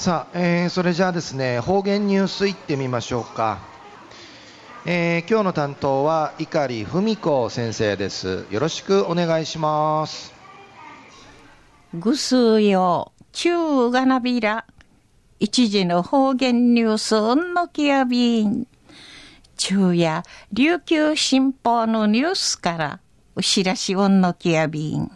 さあ、えー、それじゃあですね、方言ニュースいってみましょうか。えー、今日の担当は碇文子先生です。よろしくお願いします。ぐすよ、中がなびら。一時の方言ニュース、うんのきやびん。昼夜、琉球新報のニュースから、お知らしうんのきやびん。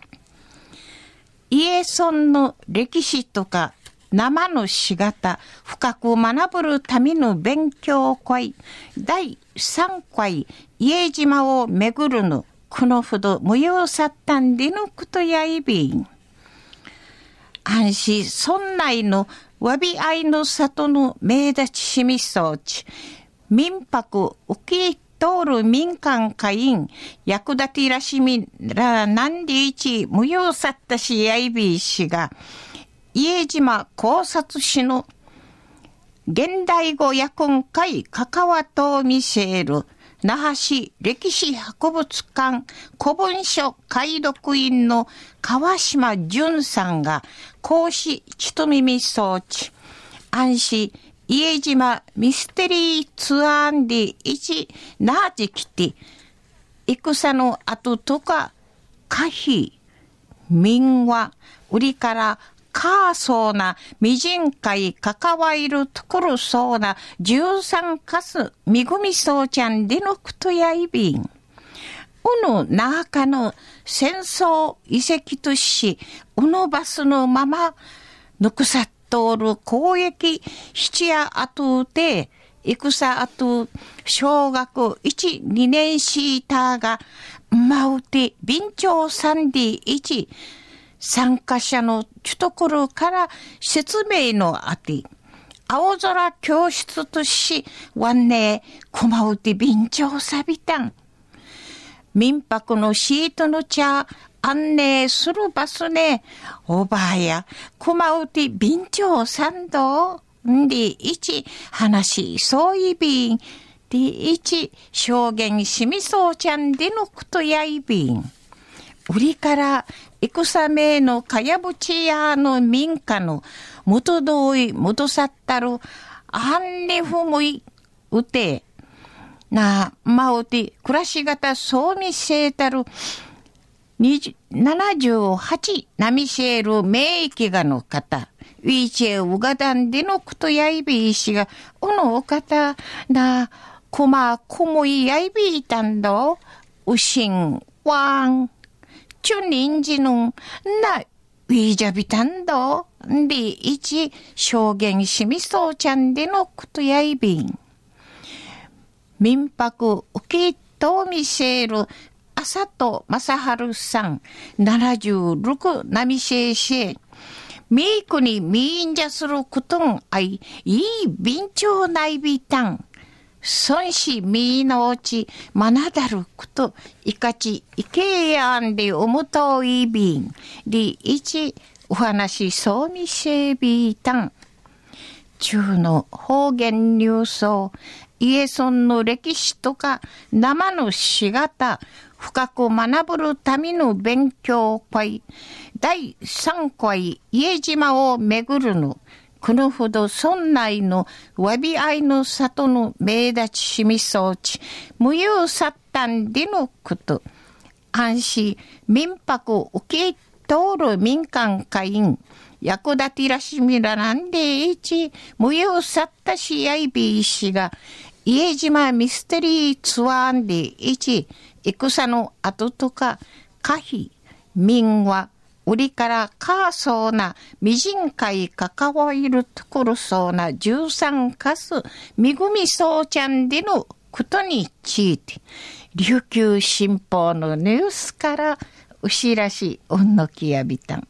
家村の歴史とか生の仕方、深く学ぶるための勉強会、第3回、家島を巡るの、このほど無用さったんでのことやいびん。安心村内のわび合いの里の名立ちしみ装置、民泊受け通る民間会員、役立てらしみらなんでいち無用さったしやいびいしが、家島考察士の現代語訳ん会関わと見せる那覇市歴史博物館古文書解読員の川島淳さんが講師ちと耳装置安心家島ミステリーツアーンで一なじきて戦の後とか可否民話売りからかーそうな、未人会関わいるところそうな、十三かす、みぐみそうちゃんでのくとやいびん。うぬ中の戦争遺跡とし、うぬバスのまま、ぬくさっとおる攻撃七夜後で、戦後、小学一、二年シーターが、まうて、備長三 D1、参加者のところから説明のあて、青空教室とし、わんねえ、まうて便長さびたん。民泊のシートの茶、案内するバスね、おばあや、こまうて便長参道、んで、一、話、そういびん、で、一、証言しみそうちゃんでのことやいびん。売りから戦名のかやぶち屋の民家の元通り元さったるあんねふむいうてなまうて暮らし方そうみせたる78なみせる名域がの方ウィーチェウガダンでのことやいびいしがおのお方なこまこもいやいびいたんどうしんわん。 주 인지는 나 위자비탄도 네 이지 쇼갱심이 소잔데 놓고도 야이빙 민박우 우키토 미셰ル朝と正春さん、76ナミシェイシェ、ミークにミーンジャすることんあい、いい便長ないびたん。 孫子みのうち、まなだること、いかち、いけやんでおもといびん、りいち、お話そうみせびたん。中の方言入層、家村の歴史とか生のしがた、深く学ぶるための勉強会、第3回家島を巡るの、このほど村内のわび合いの里の名立ちしみ装置、無用殺端でのこと。安心、民泊受け通る民間会員、役立てらしみらなんでいち、無用さったしやいびいしが、家島ミステリーツアーでいち、戦の後とか、可否、民話、売りからかそうな、未人会関わるところそうな十三かす、みぐみそうちゃんでのことについて、琉球新報のニュースから、うしらし、うんのきやびたん。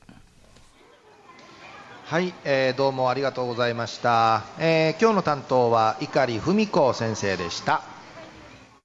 はい、えー、どうもありがとうございました。えー、今日の担当は碇文子先生でした。